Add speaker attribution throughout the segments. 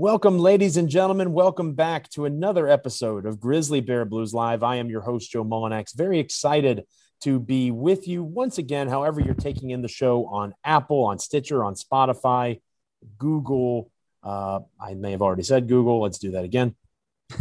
Speaker 1: Welcome, ladies and gentlemen. Welcome back to another episode of Grizzly Bear Blues Live. I am your host, Joe Mullinax. Very excited to be with you once again. However, you're taking in the show on Apple, on Stitcher, on Spotify, Google. Uh, I may have already said Google. Let's do that again.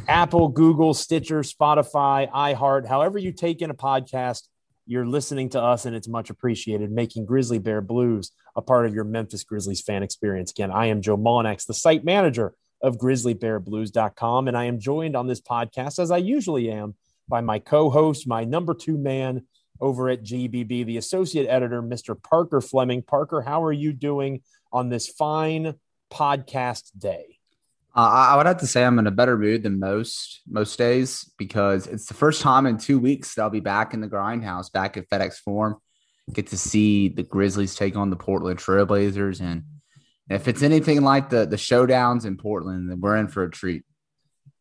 Speaker 1: Apple, Google, Stitcher, Spotify, iHeart, however you take in a podcast, you're listening to us and it's much appreciated, making Grizzly Bear Blues a part of your Memphis Grizzlies fan experience. Again, I am Joe Mullinax, the site manager of grizzlybearblues.com, and I am joined on this podcast, as I usually am, by my co host, my number two man over at GBB, the associate editor, Mr. Parker Fleming. Parker, how are you doing on this fine podcast day?
Speaker 2: Uh, I would have to say I'm in a better mood than most most days because it's the first time in two weeks that I'll be back in the grindhouse, back at FedEx Forum. Get to see the Grizzlies take on the Portland Trailblazers, and if it's anything like the the showdowns in Portland, then we're in for a treat.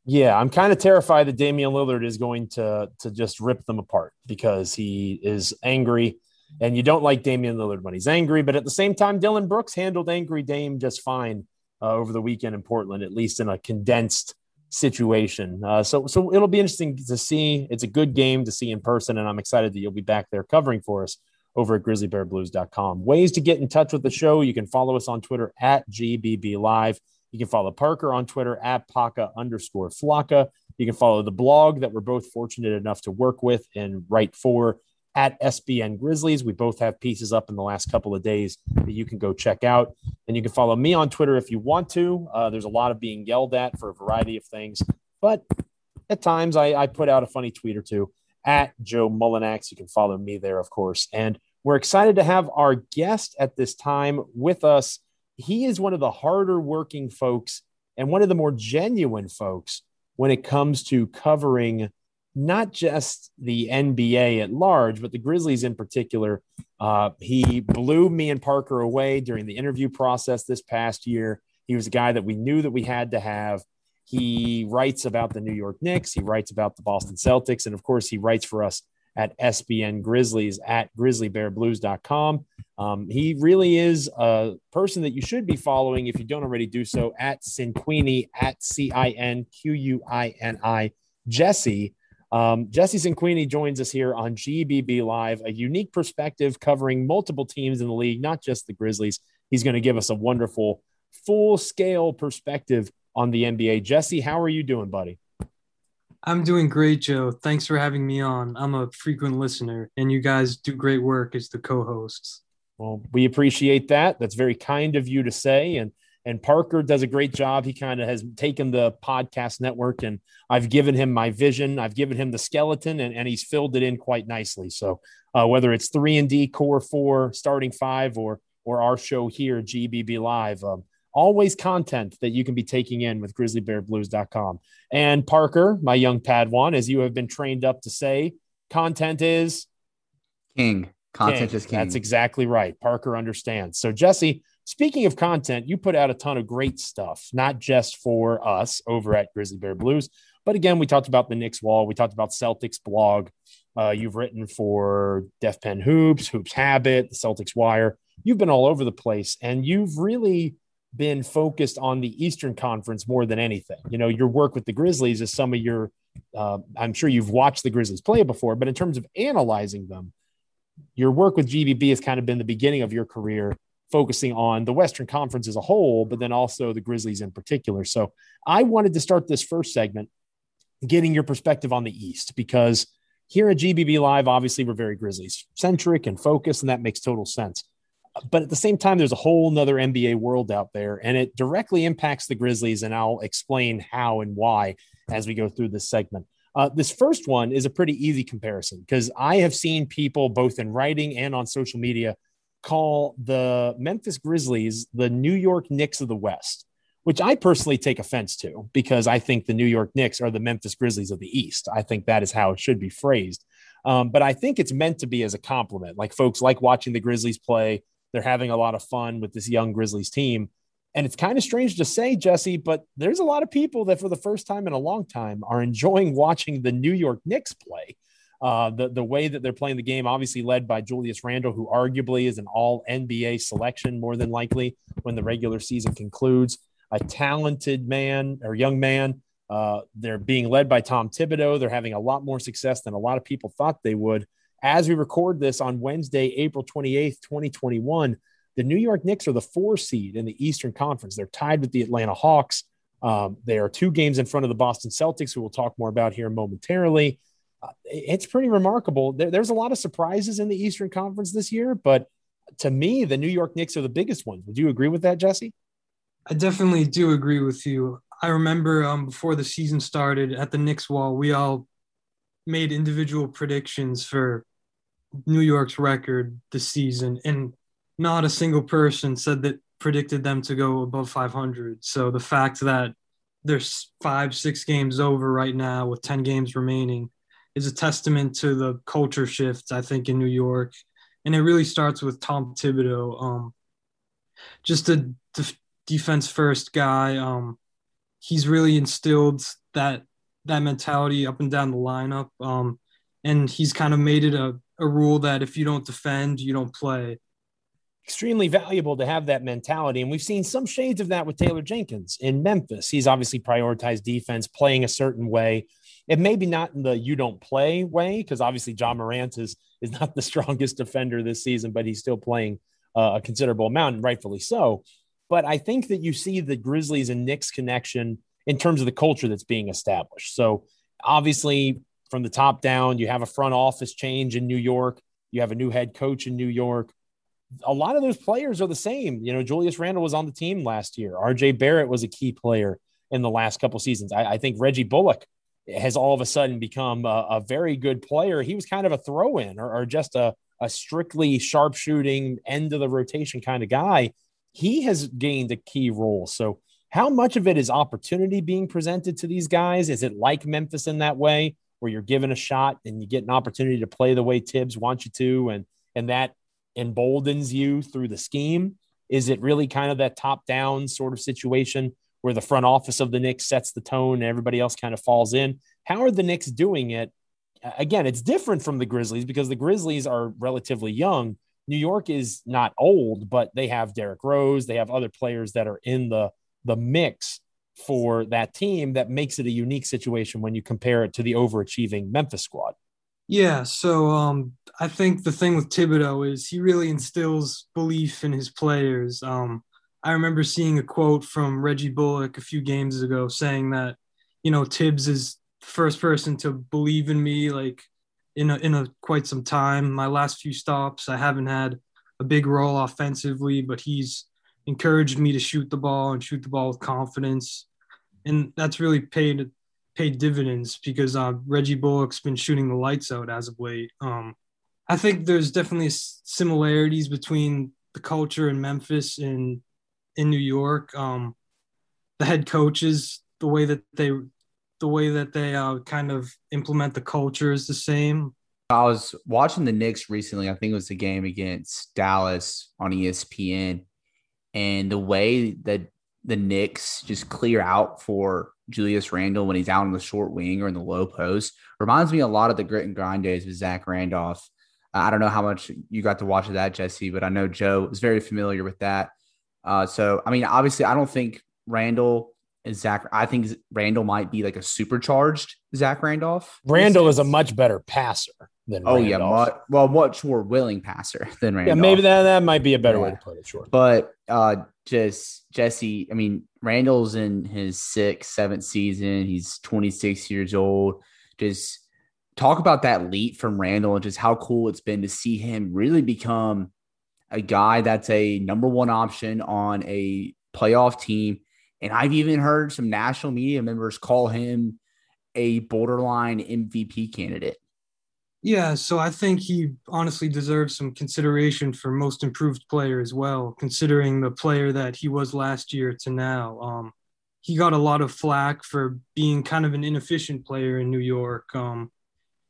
Speaker 1: Yeah, I'm kind of terrified that Damian Lillard is going to to just rip them apart because he is angry, and you don't like Damian Lillard when he's angry. But at the same time, Dillon Brooks handled angry Dame just fine uh, over the weekend in Portland, at least in a condensed situation. Uh, so, so it'll be interesting to see. It's a good game to see in person, and I'm excited that you'll be back there covering for us over at grizzlybearblues.com. Ways to get in touch with the show. You can follow us on Twitter at GBB Live. You can follow Parker on Twitter at Paca underscore Flocka. You can follow the blog that we're both fortunate enough to work with and write for at SBN Grizzlies. We both have pieces up in the last couple of days that you can go check out. And you can follow me on Twitter if you want to. Uh, there's a lot of being yelled at for a variety of things, but at times I, I put out a funny tweet or two at Joe Mullinax. You can follow me there, of course. And we're excited to have our guest at this time with us. He is one of the harder working folks and one of the more genuine folks when it comes to covering not just the NBA at large, but the Grizzlies in particular. Uh, he blew me and Parker away during the interview process this past year. He was a guy that we knew that we had to have. He writes about the New York Knicks. He writes about the Boston Celtics. And of course, he writes for us at SBN Grizzlies at grizzlybearblues.com. Um, he really is a person that you should be following if you don't already do so at Cinquini at C I N Q U I N I Jesse. Um, Jesse Cinquini joins us here on GBB Live, a unique perspective covering multiple teams in the league, not just the Grizzlies. He's going to give us a wonderful full scale perspective on the NBA. Jesse, how are you doing, buddy?
Speaker 3: I'm doing great, Joe. Thanks for having me on. I'm a frequent listener, and you guys do great work as the co hosts.
Speaker 1: Well, we appreciate that. That's very kind of you to say. And and Parker does a great job. He kind of has taken the podcast network and I've given him my vision. I've given him the skeleton and, and he's filled it in quite nicely. So uh, whether it's three and D core four, starting five, or or our show here, GBB Live, um, always content that you can be taking in with grizzlybearblues.com. And Parker, my young Padawan, as you have been trained up to say, content is
Speaker 2: king. Content king. is king.
Speaker 1: That's exactly right. Parker understands. So Jesse, Speaking of content, you put out a ton of great stuff, not just for us over at Grizzly Bear Blues, but again, we talked about the Knicks wall. We talked about Celtics blog. Uh, you've written for Def Pen Hoops, Hoops Habit, the Celtics Wire. You've been all over the place, and you've really been focused on the Eastern Conference more than anything. You know, your work with the Grizzlies is some of your. Uh, I'm sure you've watched the Grizzlies play before, but in terms of analyzing them, your work with GBB has kind of been the beginning of your career focusing on the Western Conference as a whole, but then also the Grizzlies in particular. So I wanted to start this first segment getting your perspective on the East because here at GBB Live, obviously, we're very Grizzlies centric and focused, and that makes total sense. But at the same time, there's a whole nother NBA world out there, and it directly impacts the Grizzlies. And I'll explain how and why as we go through this segment. Uh, this first one is a pretty easy comparison because I have seen people both in writing and on social media call the Memphis Grizzlies the New York Knicks of the West, which I personally take offense to because I think the New York Knicks are the Memphis Grizzlies of the East. I think that is how it should be phrased. Um, but I think it's meant to be as a compliment. Like folks like watching the Grizzlies play, they're having a lot of fun with this young Grizzlies team. And it's kind of strange to say, Jesse, but there's a lot of people that for the first time in a long time are enjoying watching the New York Knicks play. Uh, the, the way that they're playing the game, obviously led by Julius Randle, who arguably is an all NBA selection more than likely when the regular season concludes. A talented man or young man. Uh, they're being led by Tom Thibodeau. They're having a lot more success than a lot of people thought they would. As we record this on Wednesday, April 28th, 2021, the New York Knicks are the four seed in the Eastern Conference. They're tied with the Atlanta Hawks. Um, they are two games in front of the Boston Celtics, who we'll talk more about here momentarily. It's pretty remarkable. There, there's a lot of surprises in the Eastern Conference this year, but to me, the New York Knicks are the biggest ones. Would you agree with that, Jesse?
Speaker 3: I definitely do agree with you. I remember um, before the season started at the Knicks wall, we all made individual predictions for New York's record this season, and not a single person said that predicted them to go above 500. So the fact that there's five, six games over right now with 10 games remaining is a testament to the culture shift, I think, in New York. And it really starts with Tom Thibodeau. Um, just a def- defense first guy. Um, he's really instilled that that mentality up and down the lineup. Um, and he's kind of made it a, a rule that if you don't defend, you don't play
Speaker 1: extremely valuable to have that mentality. And we've seen some shades of that with Taylor Jenkins in Memphis. He's obviously prioritized defense, playing a certain way. It may be not in the you don't play way, because obviously Ja Morant is, is not the strongest defender this season, but he's still playing uh, a considerable amount, and rightfully so. But I think that you see the Grizzlies and Knicks connection in terms of the culture that's being established. So obviously, from the top down, you have a front office change in New York. You have a new head coach in New York a lot of those players are the same. You know, Julius Randle was on the team last year. RJ Barrett was a key player in the last couple seasons. I, I, think Reggie Bullock has all of a sudden become a, a very good player. He was kind of a throw in or, or, just a, a strictly sharpshooting end of the rotation kind of guy. He has gained a key role. So, how much of it is opportunity being presented to these guys? Is it like Memphis in that way, where you're given a shot and you get an opportunity to play the way Thibs wants you to, and and that emboldens you through the scheme? Is it really kind of that top down sort of situation where the front office of the Knicks sets the tone and everybody else kind of falls in? How are the Knicks doing it? Again, it's different from the Grizzlies because the Grizzlies are relatively young. New York is not old, but they have Derrick Rose. They have other players that are in the the mix for that team that makes it a unique situation when you compare it to the overachieving Memphis squad.
Speaker 3: Yeah, so um, I think the thing with Thibodeau is he really instills belief in his players. Um, I remember seeing a quote from Reggie Bullock a few games ago saying that, you know, Thibs is the first person to believe in me, like in a, in a quite some time. My last few stops, I haven't had a big role offensively, but he's encouraged me to shoot the ball and shoot the ball with confidence, and that's really paid paid dividends because uh, Reggie Bullock's been shooting the lights out as of late. Um, I think there's definitely similarities between the culture in Memphis and in New York. Um, the head coaches, the way that they, the way that they uh, kind of implement the culture is the same.
Speaker 2: I was watching the Knicks recently. I think it was the game against Dallas on ESPN, and the way that the Knicks just clear out for Julius Randle when he's out on the short wing or in the low post reminds me a lot of the grit and grind days with Zach Randolph. I don't know how much you got to watch of that, Jesse, but I know Joe is very familiar with that. Uh, so, I mean, obviously, I don't think Randle is Zach. I think Randle might be like a supercharged Zach Randolph.
Speaker 1: Randle is a much better passer. than
Speaker 2: Oh yeah,
Speaker 1: Randolph.
Speaker 2: well, much more willing passer than
Speaker 1: Randle.
Speaker 2: yeah,
Speaker 1: maybe that that might be a better way to put it. Sure.
Speaker 2: But uh, just Jesse, I mean, Randle's in his sixth, seventh season. He's 26 years old. Just talk about that leap from Randle and just how cool it's been to see him really become a guy that's a number one option on a playoff team. And I've even heard some national media members call him a borderline MVP candidate.
Speaker 3: Yeah, so I think he honestly deserves some consideration for most improved player as well, considering the player that he was last year to now. Um, he got a lot of flack for being kind of an inefficient player in New York. Um,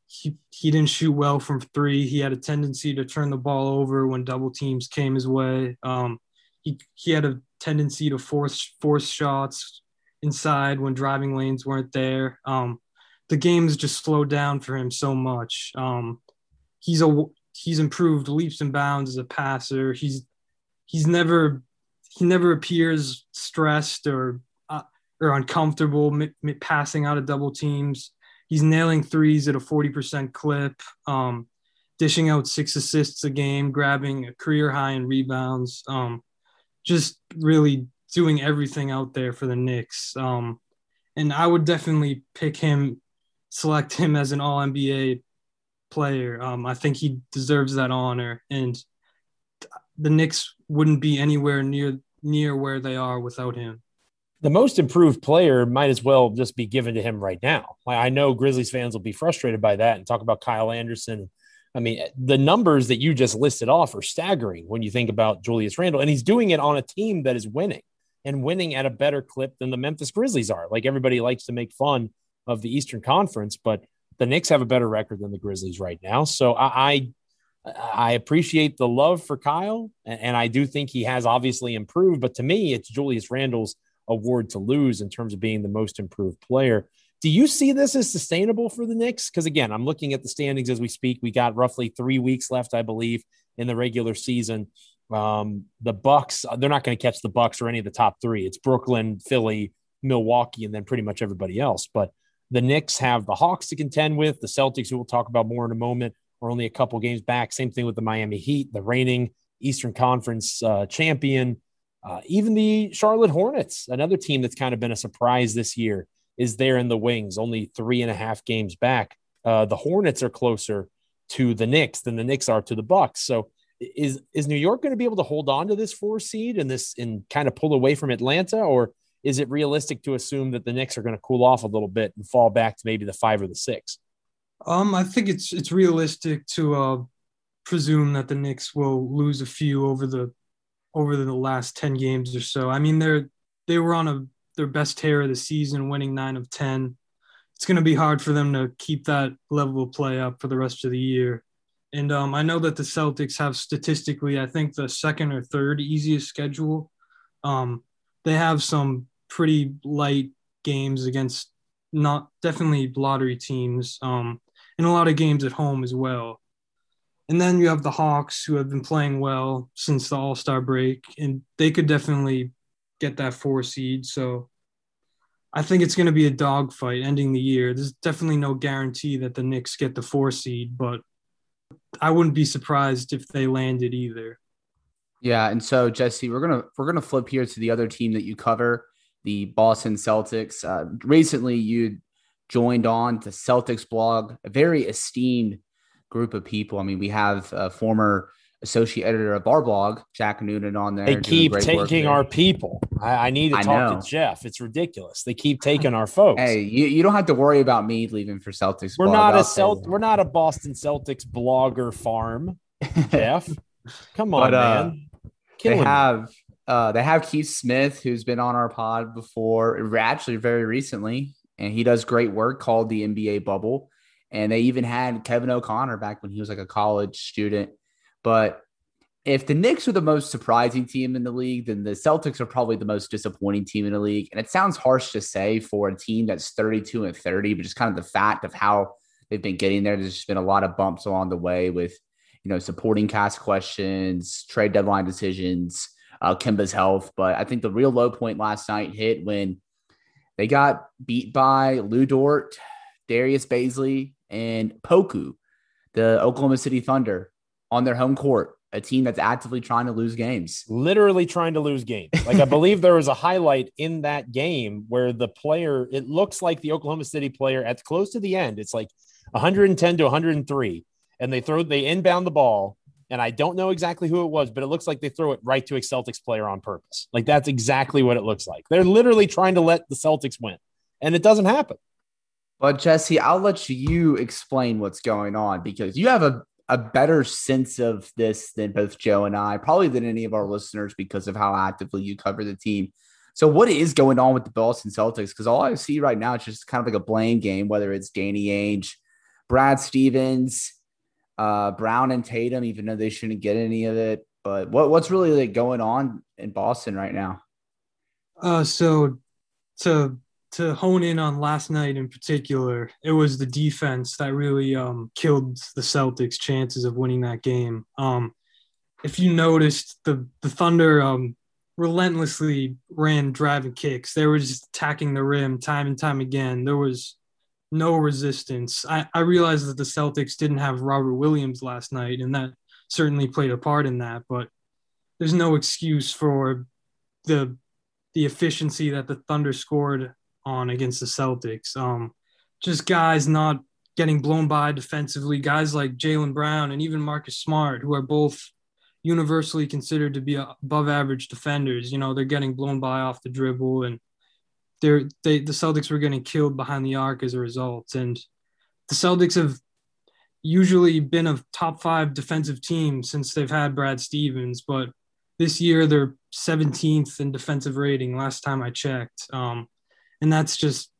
Speaker 3: he he didn't shoot well from three. He had a tendency to turn the ball over when double teams came his way. Um, he he had a tendency to force force shots inside when driving lanes weren't there. Um, the game's just slowed down for him so much. Um, he's a he's improved leaps and bounds as a passer. He's he's never he never appears stressed or uh, or uncomfortable m- m- passing out of double teams. He's nailing threes at a forty percent clip, um, dishing out six assists a game, grabbing a career high in rebounds. Um, just really doing everything out there for the Knicks. Um, and I would definitely pick him select him as an all NBA player. Um, I think he deserves that honor, and the Knicks wouldn't be anywhere near near where they are without him.
Speaker 1: The most improved player might as well just be given to him right now. I know Grizzlies fans will be frustrated by that and talk about Kyle Anderson. I mean, the numbers that you just listed off are staggering when you think about Julius Randle, and he's doing it on a team that is winning and winning at a better clip than the Memphis Grizzlies are. Like everybody likes to make fun of the Eastern Conference, but the Knicks have a better record than the Grizzlies right now. So I, I I appreciate the love for Kyle, and I do think he has obviously improved. But to me, it's Julius Randle's award to lose in terms of being the most improved player. Do you see this as sustainable for the Knicks? Because again, I'm looking at the standings as we speak. We got roughly three weeks left, I believe, in the regular season. Um, the Bucks, they're not going to catch the Bucks or any of the top three. It's Brooklyn, Philly, Milwaukee, and then pretty much everybody else. But the Knicks have the Hawks to contend with. The Celtics, who we'll talk about more in a moment, are only a couple games back. Same thing with the Miami Heat, the reigning Eastern Conference uh, champion. Uh, even the Charlotte Hornets, another team that's kind of been a surprise this year, is there in the wings, only three and a half games back. Uh, the Hornets are closer to the Knicks than the Knicks are to the Bucks. So is is New York going to be able to hold on to this four seed and this and kind of pull away from Atlanta, or is it realistic to assume that the Knicks are going to cool off a little bit and fall back to maybe the five or the six?
Speaker 3: Um, I think it's it's realistic to uh, presume that the Knicks will lose a few over the over the last ten games or so. I mean, they're they were on a their best tear of the season, winning nine of ten. It's going to be hard for them to keep that level of play up for the rest of the year. And um, I know that the Celtics have statistically, I think, the second or third easiest schedule. Um, they have some pretty light games against not definitely lottery teams. Um, and a lot of games at home as well. And then you have the Hawks who have been playing well since the All Star break, and they could definitely get that four seed. So I think it's going to be a dogfight ending the year. There's definitely no guarantee that the Knicks get the four seed, but I wouldn't be surprised if they landed either.
Speaker 2: Yeah, and so Jesse, we're gonna we're gonna flip here to the other team that you cover, the Boston Celtics. Uh, recently, you joined on to Celtics blog, a very esteemed group of people. I mean, we have a former associate editor of our blog, Jack Noonan, on there.
Speaker 1: They keep taking our people. I, I need to
Speaker 2: I
Speaker 1: talk
Speaker 2: know.
Speaker 1: to Jeff. It's ridiculous. They keep taking our folks.
Speaker 2: Hey, you, you don't have to worry about me leaving for Celtics.
Speaker 1: we're not a
Speaker 2: say
Speaker 1: Celt. We're not a Boston Celtics blogger farm, Jeff. Come on,
Speaker 2: But, uh,
Speaker 1: man.
Speaker 2: they
Speaker 1: Killing me.
Speaker 2: have uh, they have Keith Smith, who's been on our pod before, actually very recently, and he does great work called the NBA Bubble. And they even had Kevin O'Connor back when he was like a college student. But if the Knicks are the most surprising team in the league, then the Celtics are probably the most disappointing team in the league. And it sounds harsh to say for a team that's 32 and 30, but just kind of the fact of how they've been getting there. There's just been a lot of bumps along the way with, you know, supporting cast questions, trade deadline decisions, uh, Kemba's health. But I think the real low point last night hit when they got beat by Lu Dort, Darius Bazley, and Poku. the Oklahoma City Thunder on their home court, a team that's actively trying to lose games.
Speaker 1: Literally trying to lose games. Like I believe there was a highlight in that game where the player, it looks like the Oklahoma City player at close to the end, it's like 110 to 103, and they throw they inbound the ball. And I don't know exactly who it was, but it looks like they throw it right to a Celtics player on purpose. Like that's exactly what it looks like. They're literally trying to let the Celtics win, and it doesn't happen.
Speaker 2: But Jesse, I'll let you explain what's going on because you have a, a better sense of this than both Joe and I, probably than any of our listeners because of how actively you cover the team. So, what is going on with the Boston Celtics? Because all I see right now is just kind of like a blame game, whether it's Danny Ainge, Brad Stevens, uh, Brown, and Tatum, even though they shouldn't get any of it. But what, what's really like going on in Boston right now?
Speaker 3: Uh, so to to hone in on last night in particular, it was the defense that really um, killed the Celtics' chances of winning that game. Um, if you noticed, the the Thunder um, relentlessly ran driving kicks. They were just attacking the rim time and time again. There was no resistance. I, I realized that the Celtics didn't have Robert Williams last night, and that certainly played a part in that. But there's no excuse for the the efficiency that the Thunder scored on against the Celtics. Um, just guys not getting blown by defensively, guys like Jaylen Brown and even Marcus Smart, who are both universally considered to be above average defenders. You know, they're getting blown by off the dribble and they're they the Celtics were getting killed behind the arc as a result. And the Celtics have usually been a top five defensive team since they've had Brad Stevens, but this year they're 17th in defensive rating last time I checked. Um, and that's just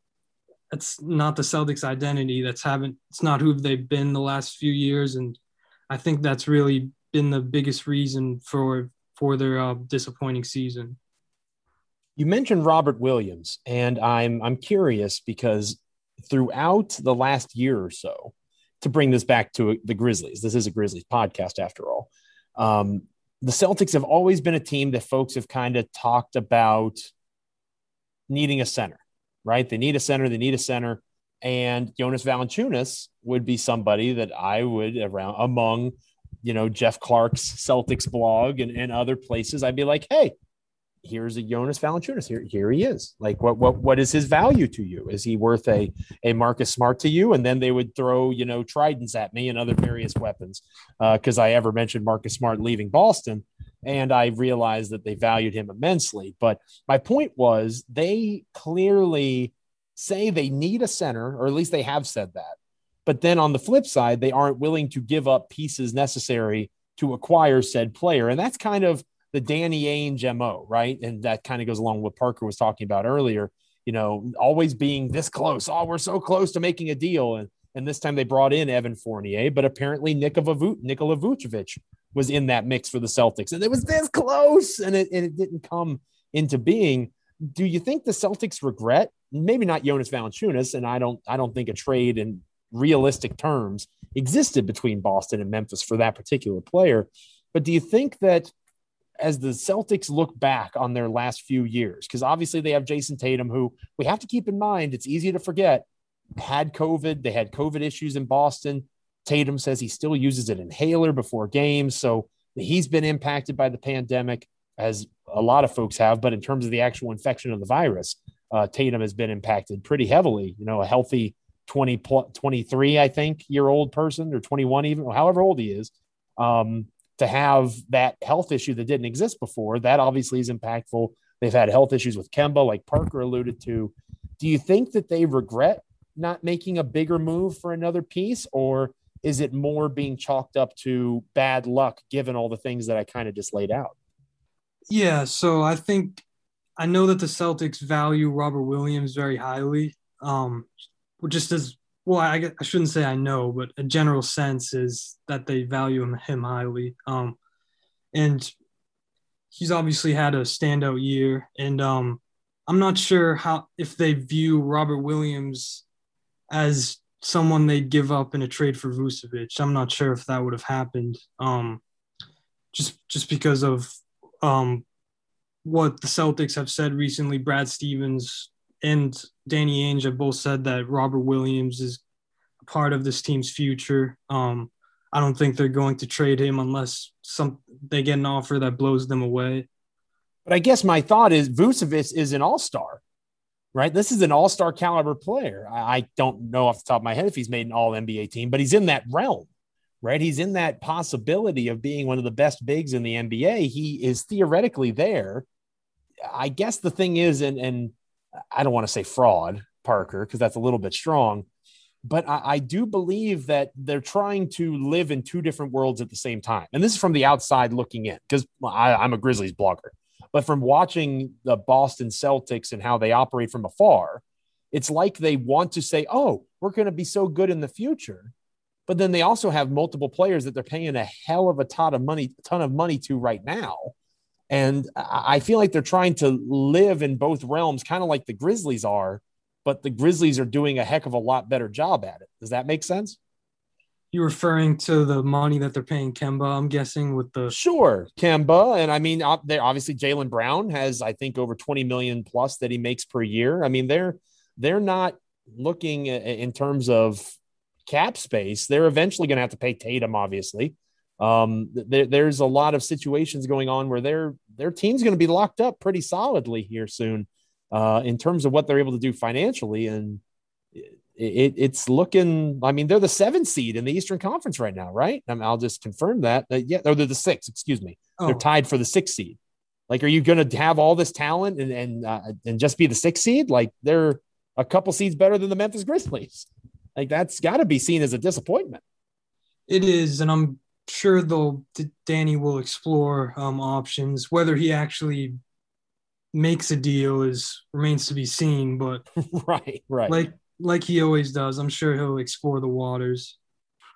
Speaker 3: that's not the Celtics identity. That's haven't it's not who they've been the last few years, and I think that's really been the biggest reason for for their uh, disappointing season.
Speaker 1: You mentioned Robert Williams, and I'm I'm curious because throughout the last year or so, to bring this back to the Grizzlies, this is a Grizzlies podcast after all. Um, the Celtics have always been a team that folks have kind of talked about needing a center right? They need a center. They need a center. And Jonas Valanciunas would be somebody that I would around among, you know, Jeff Clark's Celtics blog and, and other places. I'd be like, hey, here's a Jonas Valanciunas. Here, here he is. Like, what, what, what is his value to you? Is he worth a, a Marcus Smart to you? And then they would throw, you know, tridents at me and other various weapons because uh, I ever mentioned Marcus Smart leaving Boston and I realized that they valued him immensely. But my point was they clearly say they need a center, or at least they have said that. But then on the flip side, they aren't willing to give up pieces necessary to acquire said player. And that's kind of the Danny Ainge MO, right? And that kind of goes along with what Parker was talking about earlier, you know, always being this close. Oh, we're so close to making a deal. And and this time they brought in Evan Fournier, but apparently Nikola Vucevic was in that mix for the Celtics. And it was this close and it, and it didn't come into being. Do you think the Celtics regret? Maybe not Jonas Valanciunas, and I don't I don't think a trade in realistic terms existed between Boston and Memphis for that particular player. But do you think that as the Celtics look back on their last few years, because obviously they have Jayson Tatum, who we have to keep in mind, it's easy to forget, had COVID. They had COVID issues in Boston. Tatum says he still uses an inhaler before games. So he's been impacted by the pandemic, as a lot of folks have. But in terms of the actual infection of the virus, uh, Tatum has been impacted pretty heavily. You know, a healthy 20, 23, I think, year old person or 21, even however old he is, um, to have that health issue that didn't exist before, that obviously is impactful. They've had health issues with Kemba, like Parker alluded to. Do you think that they regret not making a bigger move for another piece, or is it more being chalked up to bad luck given all the things that I kind of just laid out?
Speaker 3: Yeah, so I think I know that the Celtics value Robert Williams very highly. Um, just as well, I, I shouldn't say I know, but a general sense is that they value him, him highly. Um, and he's obviously had a standout year. And um, I'm not sure how if they view Robert Williams as someone they'd give up in a trade for Vucevic. I'm not sure if that would have happened. Um, just just because of um, what the Celtics have said recently. Brad Stevens and Danny Ainge have both said that Robert Williams is part of this team's future. Um, I don't think they're going to trade him unless some they get an offer that blows them away.
Speaker 1: But I guess my thought is Vucevic is an all star, right? This is an all star caliber player. I, I, don't know off the top of my head if he's made an all NBA team, but he's in that realm, right? He's in that possibility of being one of the best bigs in the NBA. He is theoretically there. I guess the thing is, and, and I don't want to say fraud, Parker, because that's a little bit strong but I, I, do believe that they're trying to live in two different worlds at the same time. And this is from the outside looking in because I'm a Grizzlies blogger. But from watching the Boston Celtics and how they operate from afar, it's like they want to say, oh, we're going to be so good in the future. But then they also have multiple players that they're paying a hell of a ton of money, ton of money to right now. And I feel like they're trying to live in both realms, kind of like the Grizzlies are, but the Grizzlies are doing a heck of a lot better job at it. Does that make sense?
Speaker 3: You're referring to the money that they're paying Kemba? I'm guessing with the
Speaker 1: sure Kemba, and I mean, they obviously Jaylen Brown has I think over 20 million plus that he makes per year. I mean, they're they're not looking uh, in terms of cap space. They're eventually going to have to pay Tatum, obviously. Um, there, there's a lot of situations going on where their their team's going to be locked up pretty solidly here soon uh, in terms of what they're able to do financially. And it, it, it's looking, I mean, they're the seventh seed in the Eastern Conference right now, right? I I'll just confirm that. Uh, yeah, or they're the sixth, excuse me. Oh. They're tied for the sixth seed. Like, are you going to have all this talent and and uh, and just be the sixth seed? Like, they're a couple seeds better than the Memphis Grizzlies. Like, that's got to be seen as a disappointment.
Speaker 3: It is, and I'm sure they'll Danny will explore um, options. Whether he actually makes a deal is remains to be seen. But
Speaker 1: right, right,
Speaker 3: like like he always does, I'm sure he'll explore the waters.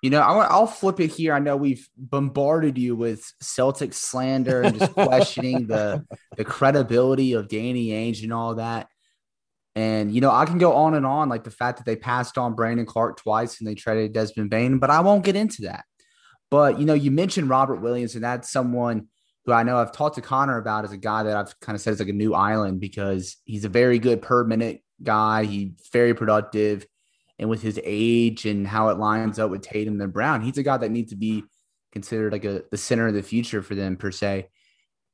Speaker 2: You know, I, will flip it here. I know we've bombarded you with Celtic slander and just questioning the the credibility of Danny Ainge and all that. And you know, I can go on and on, like the fact that they passed on Brandon Clarke twice and they traded Desmond Bane, but I won't get into that. But you know, you mentioned Robert Williams, and that's someone who I know I've talked to Connor about as a guy that I've kind of said is like a new island because he's a very good per minute guy. He's very productive. And with his age and how it lines up with Tatum and Brown, he's a guy that needs to be considered like a the center of the future for them per se.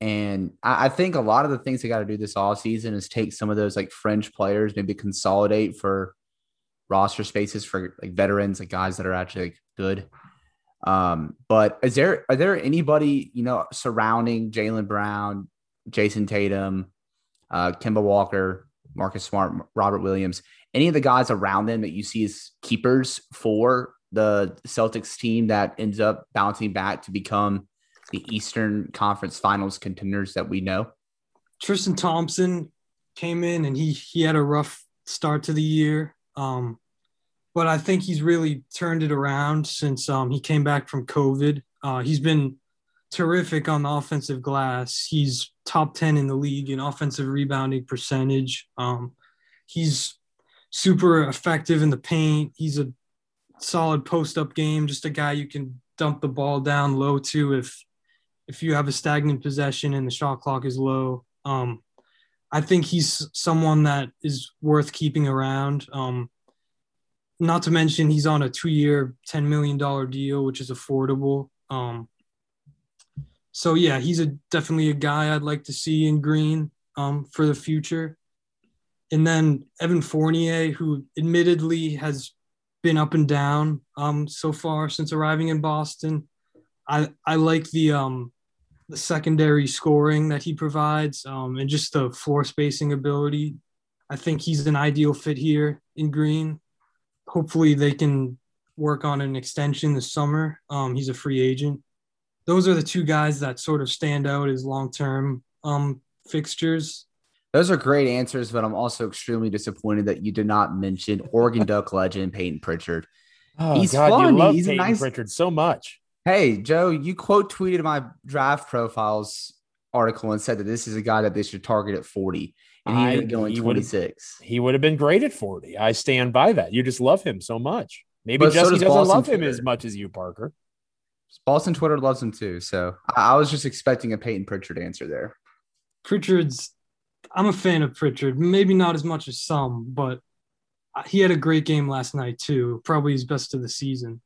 Speaker 2: And I, I think a lot of the things they got to do this all season is take some of those like French players, maybe consolidate for roster spaces for like veterans, like guys that are actually like good. Um, but is there are there anybody you know surrounding Jaylen Brown, Jayson Tatum, uh, Kemba Walker, Marcus Smart, Robert Williams, any of the guys around them that you see as keepers for the Celtics team that ends up bouncing back to become the Eastern Conference Finals contenders that we know?
Speaker 3: Tristan Thompson came in and he he had a rough start to the year. Um, but I think he's really turned it around since um, he came back from COVID. Uh, he's been terrific on the offensive glass. He's top 10 in the league in offensive rebounding percentage. Um, he's super effective in the paint. He's a solid post up game, just a guy you can dump the ball down low to if if you have a stagnant possession and the shot clock is low. Um, I think he's someone that is worth keeping around. Um, not to mention he's on a two-year, ten million dollar deal, which is affordable. Um, so yeah, he's a definitely a guy I'd like to see in green um, for the future. And then Evan Fournier, who admittedly has been up and down um, so far since arriving in Boston. I I like the um, the secondary scoring that he provides um, and just the floor spacing ability. I think he's an ideal fit here in green hopefully they can work on an extension this summer. Um, he's a free agent. Those are the two guys that sort of stand out as long term um, fixtures.
Speaker 2: Those are great answers, but I'm also extremely disappointed that you did not mention Oregon Duck legend Payton Pritchard.
Speaker 1: Oh, He's God, fun. You love He's Payton nice... Pritchard so much.
Speaker 2: Hey, Joe, you quote tweeted my draft profiles article and said that this is a guy that they should target at 40 and he ended up going 26.
Speaker 1: He would have been great at 40. I stand by that. You just love him so much. Maybe but Jesse so does doesn't Boston love Twitter. him as much as you, Parker.
Speaker 2: Boston Twitter loves him too. So I, I was just expecting a Payton Pritchard answer there.
Speaker 3: Pritchard's, I'm a fan of Pritchard. Maybe not as much as some, but he had a great game last night too. Probably his best of the season.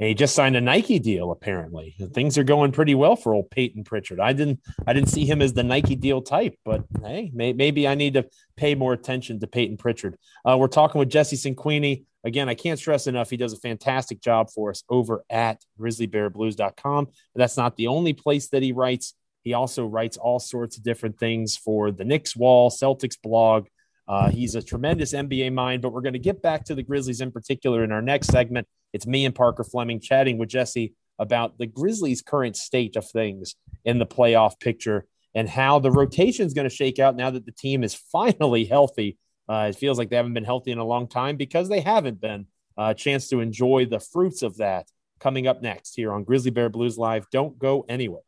Speaker 1: And he just signed a Nike deal. Apparently, things are going pretty well for old Payton Pritchard. I didn't, I didn't see him as the Nike deal type, but hey, may, maybe I need to pay more attention to Payton Pritchard. Uh, we're talking with Jesse Cinquini again. I can't stress enough; he does a fantastic job for us over at GrizzlyBearBlues.com. But that's not the only place that he writes. He also writes all sorts of different things for the Knicks Wall, Celtics blog. Uh, he's a tremendous NBA mind, but we're going to get back to the Grizzlies in particular in our next segment. It's me and Parker Fleming chatting with Jesse about the Grizzlies' current state of things in the playoff picture and how the rotation is going to shake out now that the team is finally healthy. Uh, it feels like they haven't been healthy in a long time because they haven't been. A uh, chance to enjoy the fruits of that coming up next here on Grizzly Bear Blues Live. Don't go anywhere.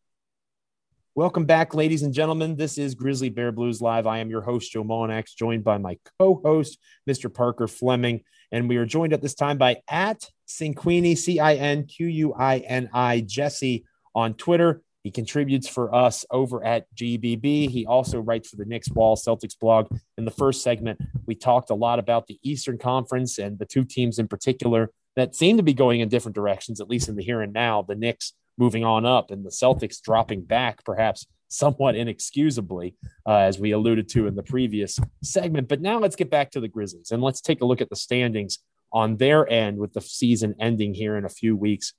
Speaker 1: Welcome back, ladies and gentlemen. This is Grizzly Bear Blues Live. I am your host, Joe Mullinax, joined by my co host, Mr. Parker Fleming. And we are joined at this time by at Cinquini, C I N Q U I N I, Jesse on Twitter. He contributes for us over at GBB. He also writes for the Knicks Wall Celtics blog. In the first segment, we talked a lot about the Eastern Conference and the two teams in particular that seem to be going in different directions, at least in the here and now. The Knicks moving on up and the Celtics dropping back, perhaps somewhat inexcusably, uh, as we alluded to in the previous segment. But now let's get back to the Grizzlies and let's take a look at the standings on their end with the season ending here in a few weeks.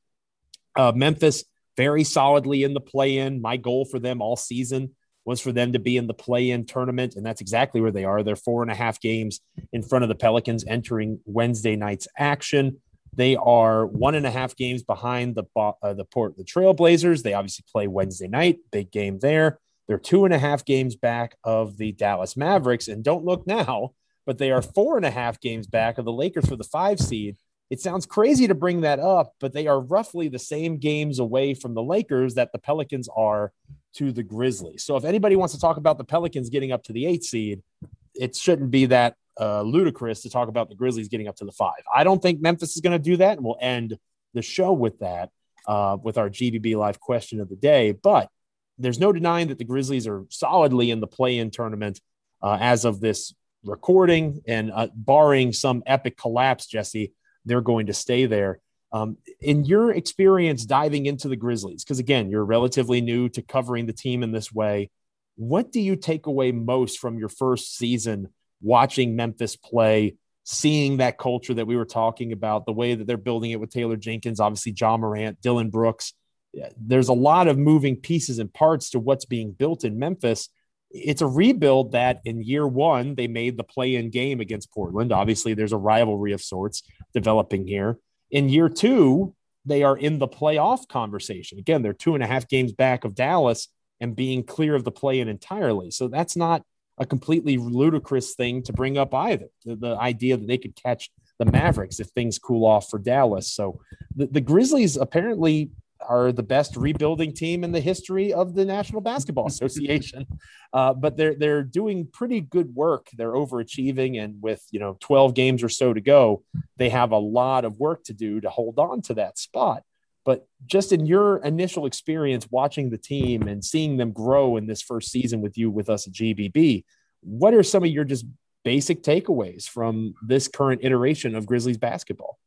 Speaker 1: Uh, Memphis very solidly in the play in. My goal for them all season was for them to be in the play in tournament, and that's exactly where they are. They're four and a half games in front of the Pelicans entering Wednesday night's action. They are one and a half games behind the uh, the port the Trailblazers. They obviously play Wednesday night, big game there. They're two and a half games back of the Dallas Mavericks, and don't look now, but they are four and a half games back of the Lakers for the five seed. It sounds crazy to bring that up, but they are roughly the same games away from the Lakers that the Pelicans are to the Grizzlies. So if anybody wants to talk about the Pelicans getting up to the eight seed, it shouldn't be that uh, ludicrous to talk about the Grizzlies getting up to the five. I don't think Memphis is going to do that, and we'll end the show with that uh, with our GBB live question of the day. But there's no denying that the Grizzlies are solidly in the play-in tournament uh, as of this recording, and uh, barring some epic collapse, Jesse, they're going to stay there. Um, in your experience diving into the Grizzlies, because again, you're relatively new to covering the team in this way. What do you take away most from your first season watching Memphis play, seeing that culture that we were talking about, the way that they're building it with Taylor Jenkins, obviously Ja Morant, Dillon Brooks. There's a lot of moving pieces and parts to what's being built in Memphis. It's a rebuild that in year one, they made the play in game against Portland. Obviously, there's a rivalry of sorts developing here. In year two, they are in the playoff conversation. Again, they're two and a half games back of Dallas and being clear of the play in entirely. So that's not a completely ludicrous thing to bring up either. The, the, idea that they could catch the Mavericks if things cool off for Dallas. So the, the Grizzlies apparently are the best rebuilding team in the history of the National Basketball Association. Uh, but they're they're doing pretty good work. They're overachieving, and with you know 12 games or so to go, they have a lot of work to do to hold on to that spot. But just in your initial experience watching the team and seeing them grow in this first season with you with us at GBB, what are some of your just basic takeaways from this current iteration of Grizzlies basketball?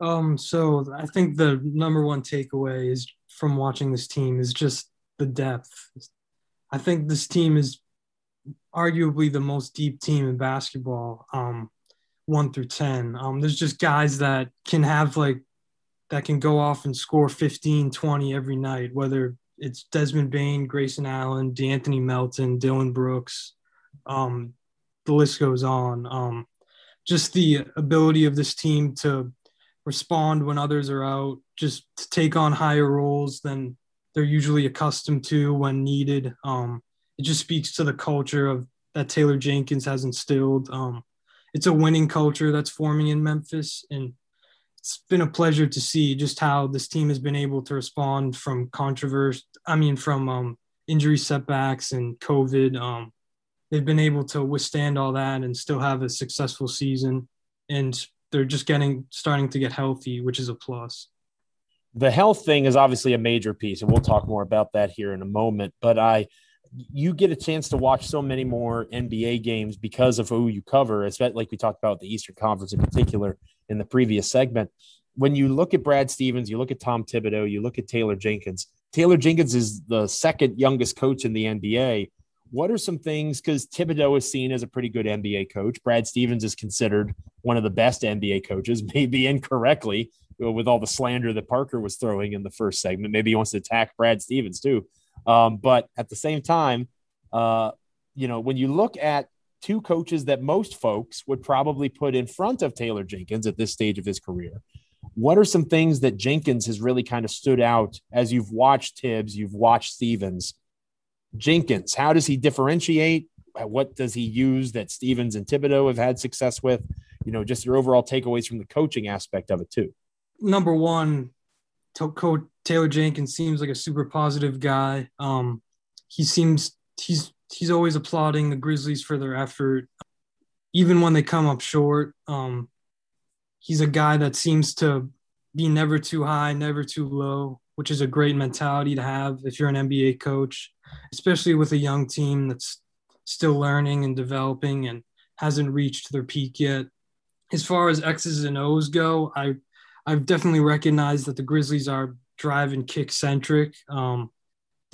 Speaker 3: Um, so I think the number one takeaway is from watching this team is just the depth. I think this team is arguably the most deep team in basketball, um, one through 10. Um, there's just guys that can have like that can go off and score 15, 20 every night, whether it's Desmond Bane, Grayson Allen, De'Anthony Melton, Dillon Brooks. Um, the list goes on. Um, just the ability of this team to respond when others are out, just to take on higher roles than they're usually accustomed to when needed. Um, it just speaks to the culture of that Taylor Jenkins has instilled. Um, it's a winning culture that's forming in Memphis, and it's been a pleasure to see just how this team has been able to respond from controversy. I mean, from um, injury setbacks and COVID. Um, they've been able to withstand all that and still have a successful season. And they're just getting starting to get healthy, which is a plus.
Speaker 1: The health thing is obviously a major piece, and we'll talk more about that here in a moment. But I, you get a chance to watch so many more NBA games because of who you cover, especially like we talked about the Eastern Conference in particular in the previous segment. when you look at Brad Stevens, you look at Tom Thibodeau, you look at Taylor Jenkins. Taylor Jenkins is the second youngest coach in the NBA. What are some things? Because Thibodeau is seen as a pretty good NBA coach. Brad Stevens is considered one of the best NBA coaches, maybe incorrectly with all the slander that Parker was throwing in the first segment. Maybe he wants to attack Brad Stevens too. Um, but at the same time, uh, you know, when you look at two coaches that most folks would probably put in front of Taylor Jenkins at this stage of his career, what are some things that Jenkins has really kind of stood out as you've watched Thibs, you've watched Stevens? Jenkins, how does he differentiate? What does he use that Stevens and Thibodeau have had success with? You know, just your overall takeaways from the coaching aspect of it too.
Speaker 3: Number one, Coach Taylor Jenkins seems like a super positive guy. Um, he seems he's he's always applauding the Grizzlies for their effort, even when they come up short. Um, he's a guy that seems to be never too high, never too low, which is a great mentality to have if you're an NBA coach, especially with a young team that's still learning and developing and hasn't reached their peak yet. As far as X's and O's go, I I've definitely recognized that the Grizzlies are drive and kick centric. Um,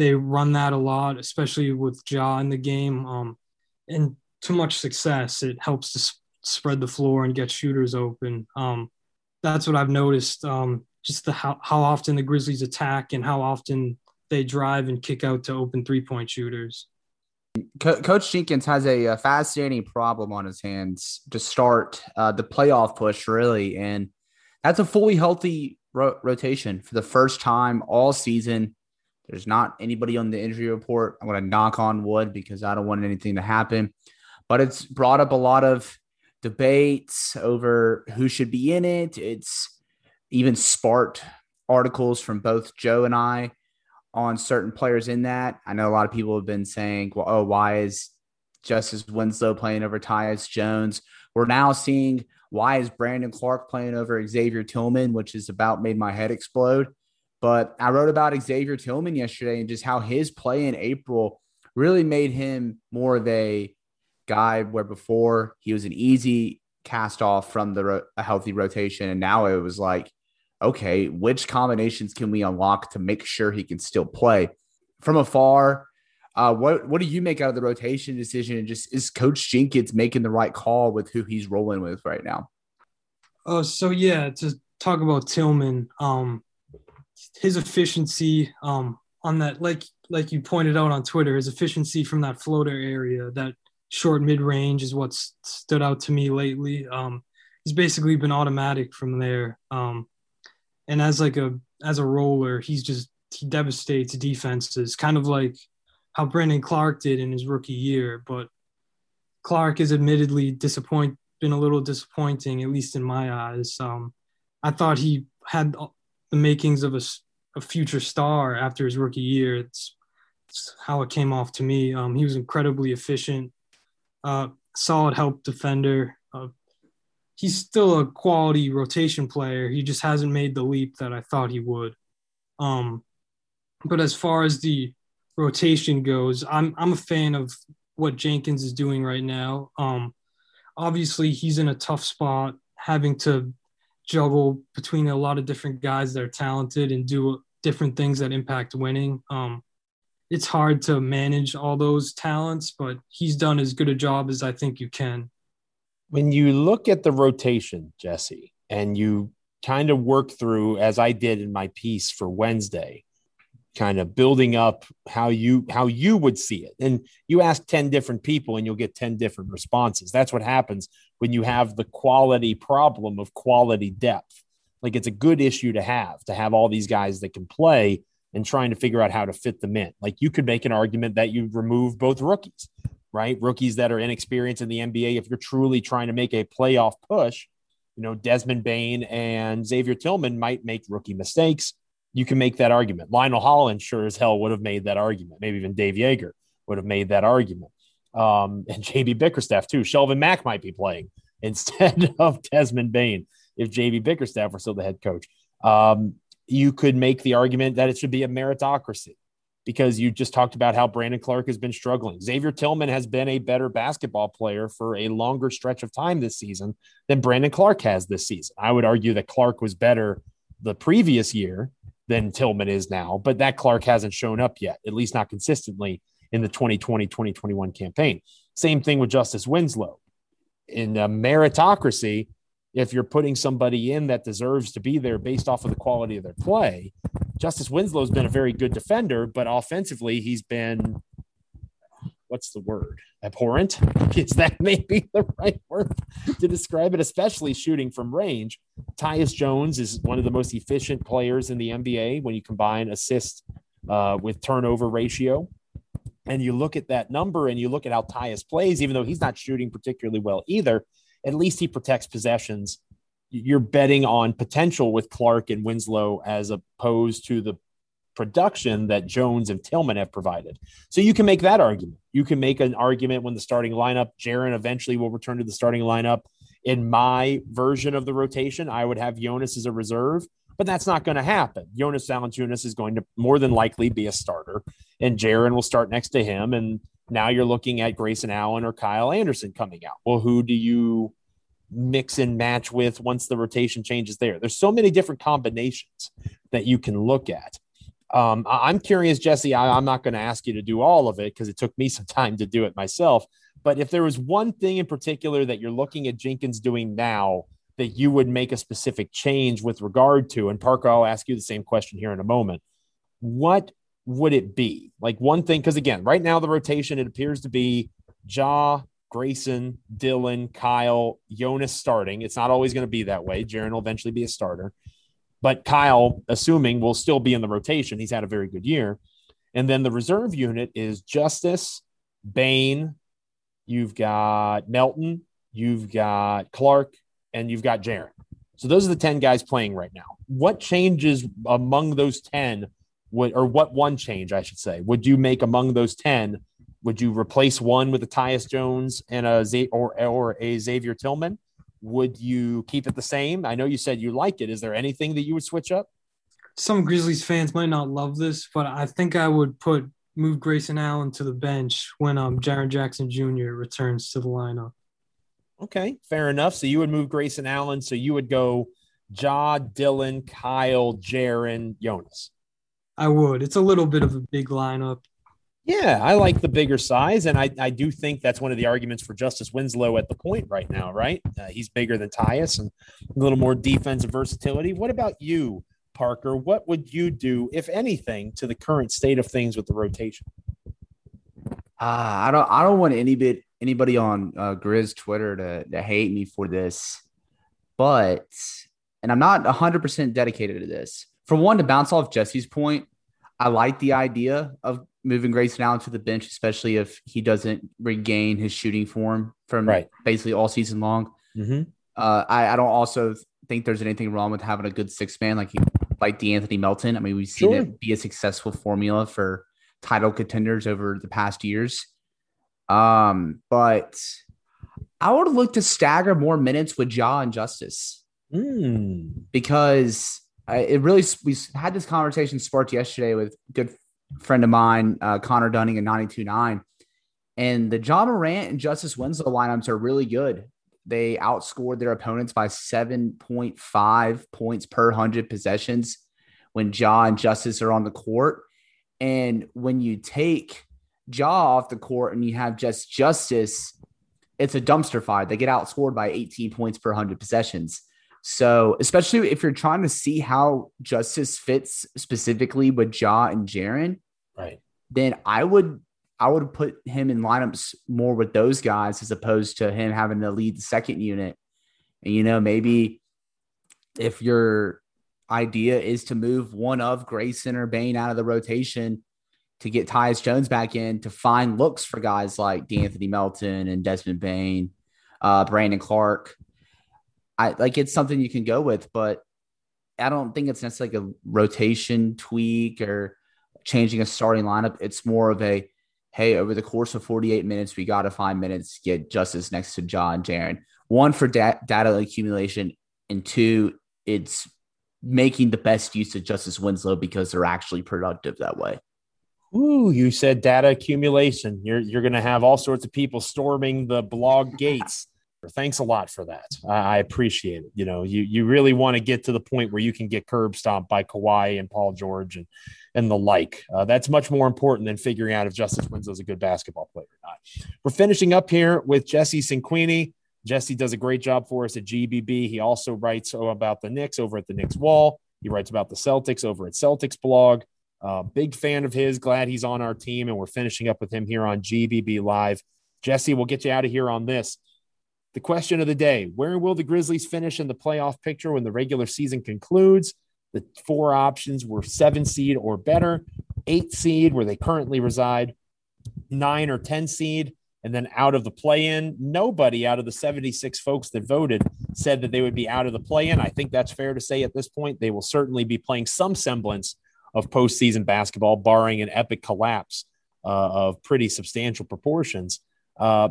Speaker 3: they run that a lot, especially with Ja in the game. Um, and too much success, it helps to sp- spread the floor and get shooters open. Um, that's what I've noticed. Um, just the how, how often the Grizzlies attack and how often they drive and kick out to open three point shooters.
Speaker 2: Co- Coach Jenkins has a, a, fascinating problem on his hands to start uh, the playoff push, really. And that's a fully healthy ro- rotation for the first time all season. There's not anybody on the injury report. I'm going to knock on wood because I don't want anything to happen. But it's brought up a lot of debates over who should be in it. It's even sparked articles from both Joe and I on certain players in that. I know a lot of people have been saying, well, oh, why is Justice Winslow playing over Tyus Jones? We're now seeing why is Brandon Clarke playing over Xavier Tillman, which is about made my head explode. But I wrote about Xavier Tillman yesterday and just how his play in April really made him more of a guy where before he was an easy cast off from the ro- a healthy rotation. And now it was like, okay, which combinations can we unlock to make sure he can still play from afar? Uh, what what do you make out of the rotation decision? And just is Coach Jenkins making the right call with who he's rolling with right now?
Speaker 3: Oh, so yeah, to talk about Tillman, um, his efficiency um, on that, like like you pointed out on Twitter, his efficiency from that floater area, that short mid range, is what stood out to me lately. Um, he's basically been automatic from there, um, and as like a as a roller, he's just he devastates defenses, kind of like how Brandon Clarke did in his rookie year. But Clarke is admittedly disappoint been a little disappointing, at least in my eyes. Um, I thought he had the makings of a, a, future star after his rookie year. It's, it's how it came off to me. Um, he was incredibly efficient, uh, solid help defender. Uh, he's still a quality rotation player. He just hasn't made the leap that I thought he would. Um, but as far as the rotation goes, I'm I'm a fan of what Jenkins is doing right now. Um, obviously, he's in a tough spot, having to juggle between a lot of different guys that are talented and do different things that impact winning. Um, it's hard to manage all those talents, but he's done as good a job as I think you can.
Speaker 1: When you look at the rotation, Jesse, and you kind of work through, as I did in my piece for Wednesday, kind of building up how you how you would see it. And you ask 10 different people and you'll get 10 different responses. That's what happens when you have the quality problem of quality depth. Like it's a good issue to have to have all these guys that can play and trying to figure out how to fit them in. Like you could make an argument that you remove both rookies right? Rookies that are inexperienced in the nba if you're truly trying to make a playoff push you know desmond bane and xavier tillman might make rookie mistakes you can make that argument. Lionel Hollins sure as hell would have made that argument. Maybe even Dave Joerger would have made that argument. Um, and JB Bickerstaff too. Shelvin Mack might be playing instead of Desmond Bane if JB Bickerstaff were still the head coach. Um, you could make the argument that it should be a meritocracy. because you just talked about how Brandon Clarke has been struggling. Xavier Tillman has been a better basketball player for a longer stretch of time this season than Brandon Clarke has this season. I would argue that Clarke was better the previous year than Tillman is now, but that Clarke hasn't shown up yet, at least not consistently in the 2020 2021 campaign. Same thing with Justice Winslow. In a meritocracy, if you're putting somebody in that deserves to be there based off of the quality of their play, Justice Winslow's been a very good defender, but offensively, he's been what's the word? Abhorrent? Is that maybe the right word to describe it, especially shooting from range? Tyus Jones is one of the most efficient players in the NBA when you combine assist uh, with turnover ratio. And you look at that number and you look at how Tyus plays, even though he's not shooting particularly well either, at least he protects possessions. You're betting on potential with Clarke and Winslow as opposed to the production that Jones and Tillman have provided. So you can make that argument. You can make an argument when the starting lineup, Jaren eventually will return to the starting lineup. In my version of the rotation, I would have Jonas as a reserve, but that's not going to happen. Jonas Valanciunas is going to more than likely be a starter, and Jaren will start next to him. And now you're looking at Grayson Allen or Kyle Anderson coming out. Well, who do you mix and match with once the rotation changes there? There's so many different combinations that you can look at. Um, I'm curious, Jesse. I, I'm not going to ask you to do all of it because it took me some time to do it myself. But if there was one thing in particular that you're looking at Jenkins doing now that you would make a specific change with regard to, and Parker, I'll ask you the same question here in a moment. What would it be? Like one thing, because again, right now the rotation it appears to be Ja, Grayson, Dillon, Kyle, Jonas starting. It's not always going to be that way. Jaren will eventually be a starter, but Kyle, assuming, will still be in the rotation. He's had a very good year. And then the reserve unit is Justice, Bane, you've got Melton, you've got Clarke, and you've got Jaren. So those are the 10 guys playing right now. What changes among those 10 would, or what one change I should say, would you make among those 10? Would you replace one with a Tyus Jones and a Z or, or a Xavier Tillman? Would you keep it the same? I know you said you like it. Is there anything that you would switch up?
Speaker 3: Some Grizzlies fans might not love this, but I think I would put move Grayson Allen to the bench when um Jaren Jackson Jr. returns to the lineup.
Speaker 1: Okay, fair enough. So you would move Grayson Allen. So you would go Ja, Dillon, Kyle, Jaren, Jonas.
Speaker 3: I would. It's a little bit of a big lineup.
Speaker 1: Yeah, I like the bigger size, and I, I do think that's one of the arguments for Justice Winslow at the point right now, right? Uh, he's bigger than Tyus and a little more defensive versatility. What about you, Parker? What would you do, if anything, to the current state of things with the rotation?
Speaker 2: Uh, I don't. I don't want any bit anybody on uh, Grizz Twitter to to hate me for this, but and I'm not 100 percent dedicated to this. For one, to bounce off Jesse's point, I like the idea of moving Grayson Allen to the bench, especially if he doesn't regain his shooting form from
Speaker 1: Right.
Speaker 2: basically all season long.
Speaker 1: Mm-hmm.
Speaker 2: Uh, I, I don't also think there's anything wrong with having a good six man like like D'Anthony Melton. I mean, we've seen
Speaker 1: Sure.
Speaker 2: it be a successful formula for title contenders over the past years. Um, but I would look to stagger more minutes with Ja and Justice
Speaker 1: Mm.
Speaker 2: because I, it really we had this conversation sparked yesterday with good friend of mine, uh, Connor Dunning at 92.9. And the Ja Morant and Justice Winslow lineups are really good. They outscored their opponents by 7.5 points per 100 possessions when Ja and Justice are on the court. And when you take Ja off the court and you have just Justice, it's a dumpster fire. They get outscored by 18 points per 100 possessions. So, especially if you're trying to see how Justice fits specifically with Ja and Jaren,
Speaker 1: Right.
Speaker 2: then I would I would put him in lineups more with those guys as opposed to him having to lead the second unit. And you know, maybe if your idea is to move one of Grayson or Bane out of the rotation to get Tyus Jones back in to find looks for guys like D'Anthony Melton and Desmond Bane, uh, Brandon Clarke. I like it's something you can go with, but I don't think it's necessarily like a rotation tweak or changing a starting lineup. It's more of a hey, over the course of 48 minutes, we got to find minutes get Justice next to Ja Jaren. One for da- data accumulation, and two, it's making the best use of Justice Winslow because they're actually productive that way.
Speaker 1: Ooh, you said data accumulation. You're you're going to have all sorts of people storming the blog gates. Thanks a lot for that. I, appreciate it. You know, you you really want to get to the point where you can get curb stomped by Kawhi and Paul George and and the like. Uh, that's much more important than figuring out if Justice Winslow is a good basketball player or not. We're finishing up here with Jesse Cinquini. Jesse does a great job for us at GBB. He also writes about the Knicks over at the Knicks Wall. He writes about the Celtics over at Celtics Blog. Uh, big fan of his. Glad he's on our team, and we're finishing up with him here on GBB Live. Jesse, we'll get you out of here on this. The question of the day Where will the Grizzlies finish in the playoff picture when the regular season concludes? The four options were seven seed or better, eight seed, where they currently reside, nine or 10 seed, and then out of the play in. Nobody out of the 76 folks that voted said that they would be out of the play in. I think that's fair to say at this point. They will certainly be playing some semblance of postseason basketball, barring an epic collapse uh, of pretty substantial proportions. Uh,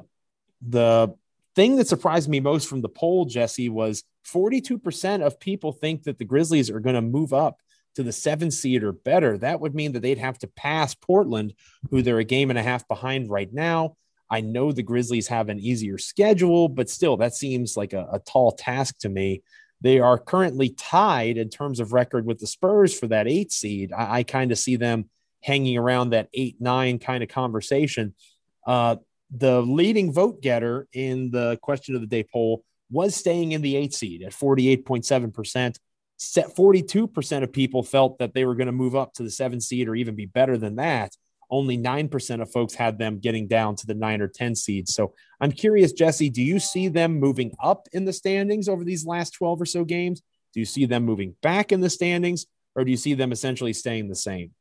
Speaker 1: the thing that surprised me most from the poll, Jesse, was 42% of people think that the Grizzlies are going to move up to the seven seed or better. That would mean that they'd have to pass Portland, who they're a game and a half behind right now. I know the Grizzlies have an easier schedule, but still, that seems like a, a tall task to me. They are currently tied in terms of record with the Spurs for that eight seed. I, I kind of see them hanging around that eight, nine kind of conversation. Uh, the leading vote getter in the question of the day poll was staying in the eight seed at 48.7%. 42% of people felt that they were going to move up to the seven seed or even be better than that only 9% of folks had them getting down to the nine or 10 seeds. So I'm curious, Jesse, do you see them moving up in the standings over these last 12 or so games? Do you see them moving back in the standings or do you see them essentially staying the same?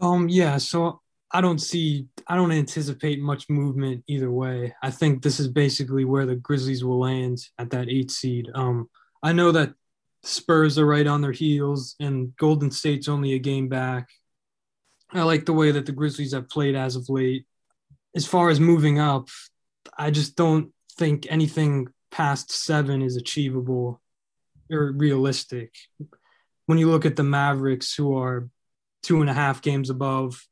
Speaker 3: Um, yeah, so I don't see, I don't anticipate much movement either way. I think this is basically where the Grizzlies will land at that eight seed. Um, I know that Spurs are right on their heels and Golden State's only a game back. I like the way that the Grizzlies have played as of late. As far as moving up, I just don't think anything past seven is achievable or realistic. When you look at the Mavericks, who are two and a half games above,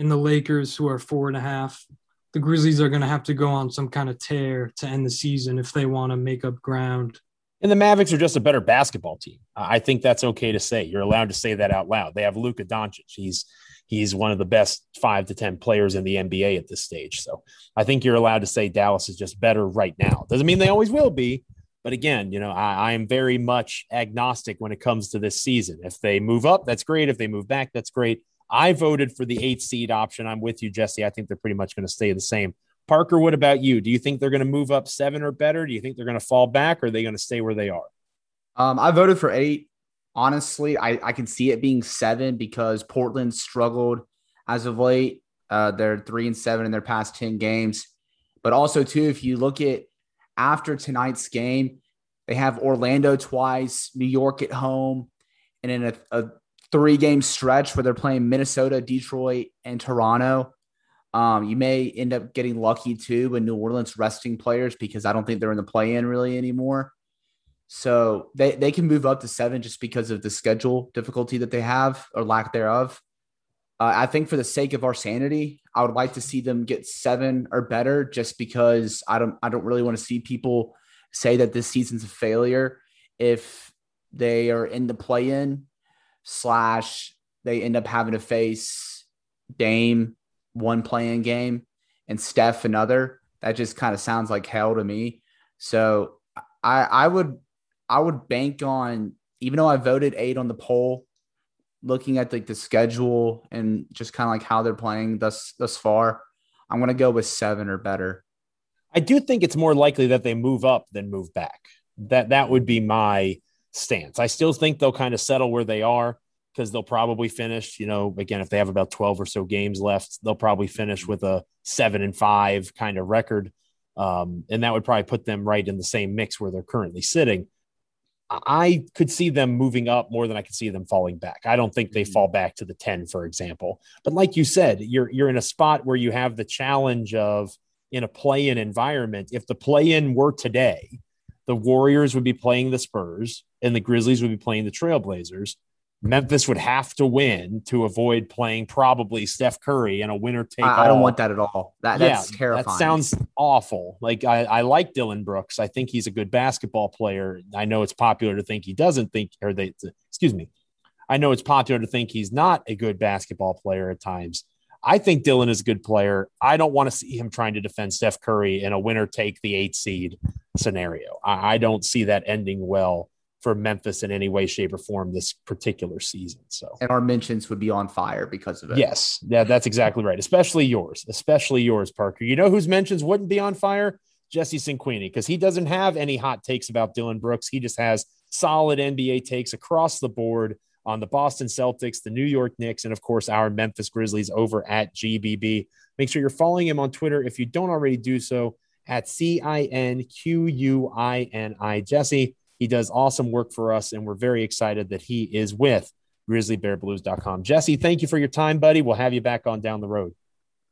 Speaker 3: and the Lakers, who are four and a half, the Grizzlies are going to have to go on some kind of tear to end the season if they want to make up ground.
Speaker 1: And the Mavericks are just a better basketball team. I think that's okay to say. You're allowed to say that out loud. They have Luka Doncic. He's he's one of the best five to 10 players in the NBA at this stage. So I think you're allowed to say Dallas is just better right now. Doesn't mean they always will be. But again, you know, I, I, am very much agnostic when it comes to this season. If they move up, that's great. If they move back, that's great. I voted for the eight seed option. I'm with you, Jesse. I think they're pretty much going to stay the same. Parker, what about you? Do you think they're going to move up seven or better? Do you think they're going to fall back or are they going to stay where they are?
Speaker 2: Um, I voted for eight honestly, I, I can see it being seven because Portland struggled as of late. Uh, they're three and seven in their past 10 games. But also, too, if you look at after tonight's game, they have Orlando twice, New York at home, and in a, a three game stretch where they're playing Minnesota, Detroit, and Toronto. Um, you may end up getting lucky too with New Orleans resting players because I don't think they're in the play in really anymore. So they, they can move up to seven just because of the schedule difficulty that they have or lack thereof. Uh, I think for the sake of our sanity, I would like to see them get seven or better, just because I don't I don't really want to see people say that this season's a failure if they are in the play-in slash they end up having to face Dame one playing game and Steph another. That just kind of sounds like hell to me. So I I would I would bank on, even though I voted eight on the poll, looking at like the schedule and just kind of like how they're playing thus thus far, I'm gonna go with seven or better.
Speaker 1: I do think it's more likely that they move up than move back. That that would be my stance. I still think they'll kind of settle where they are because they'll probably finish, you know, again, if they have about 12 or so games left, they'll probably finish with a seven and five kind of record. Um, and that would probably put them right in the same mix where they're currently sitting. I could see them moving up more than I could see them falling back. I don't think they mm-hmm. fall back to the 10, for example. But like you said, you're you're in a spot where you have the challenge of in a play-in environment. If the play-in were today, the Warriors would be playing the Spurs and the Grizzlies would be playing the Trailblazers. Memphis would have to win to avoid playing probably Steph Curry in a winner take
Speaker 2: I, I don't want that at all. That, that's
Speaker 1: yeah,
Speaker 2: terrifying.
Speaker 1: That sounds awful. Like I, I like Dillon Brooks. I think he's a good basketball player. I know it's popular to think he doesn't think, or they, excuse me. I know it's popular to think he's not a good basketball player at times. I think Dillon is a good player. I don't want to see him trying to defend Steph Curry in a winner take the eight seed scenario. I, I don't see that ending well for Memphis in any way, shape, or form this particular season. So,
Speaker 2: and our mentions would be on fire because of it.
Speaker 1: Yes, yeah, that's exactly right. Especially yours, especially yours, Parker. You know whose mentions wouldn't be on fire? Jesse Cinquini, because he doesn't have any hot takes about Dillon Brooks. He just has solid NBA takes across the board on the Boston Celtics, the New York Knicks, and of course our Memphis Grizzlies over at GBB. Make sure you're following him on Twitter if you don't already do so at C I N Q U I N I. Jesse, he does awesome work for us, and we're very excited that he is with grizzlybearblues.com. Jesse, thank you for your time, buddy. We'll have you back on down the road.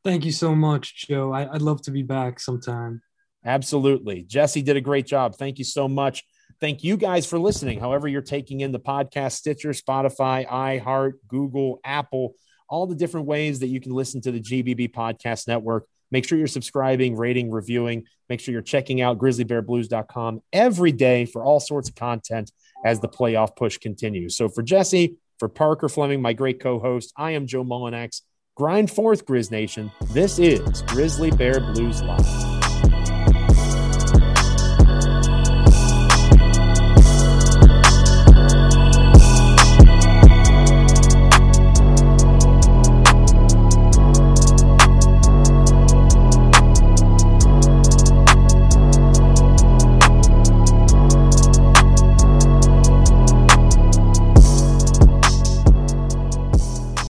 Speaker 3: Thank you so much, Joe. I, would love to be back sometime.
Speaker 1: Absolutely. Jesse did a great job. Thank you so much. Thank you guys for listening. However, you're taking in the podcast, Stitcher, Spotify, iHeart, Google, Apple, all the different ways that you can listen to the GBB Podcast Network. Make sure you're subscribing, rating, reviewing. Make sure you're checking out grizzlybearblues.com every day for all sorts of content as the playoff push continues. So for Jesse, for Parker Fleming, my great co-host, I am Joe Mullinax. Grind forth, Grizz Nation. This is Grizzly Bear Blues Live.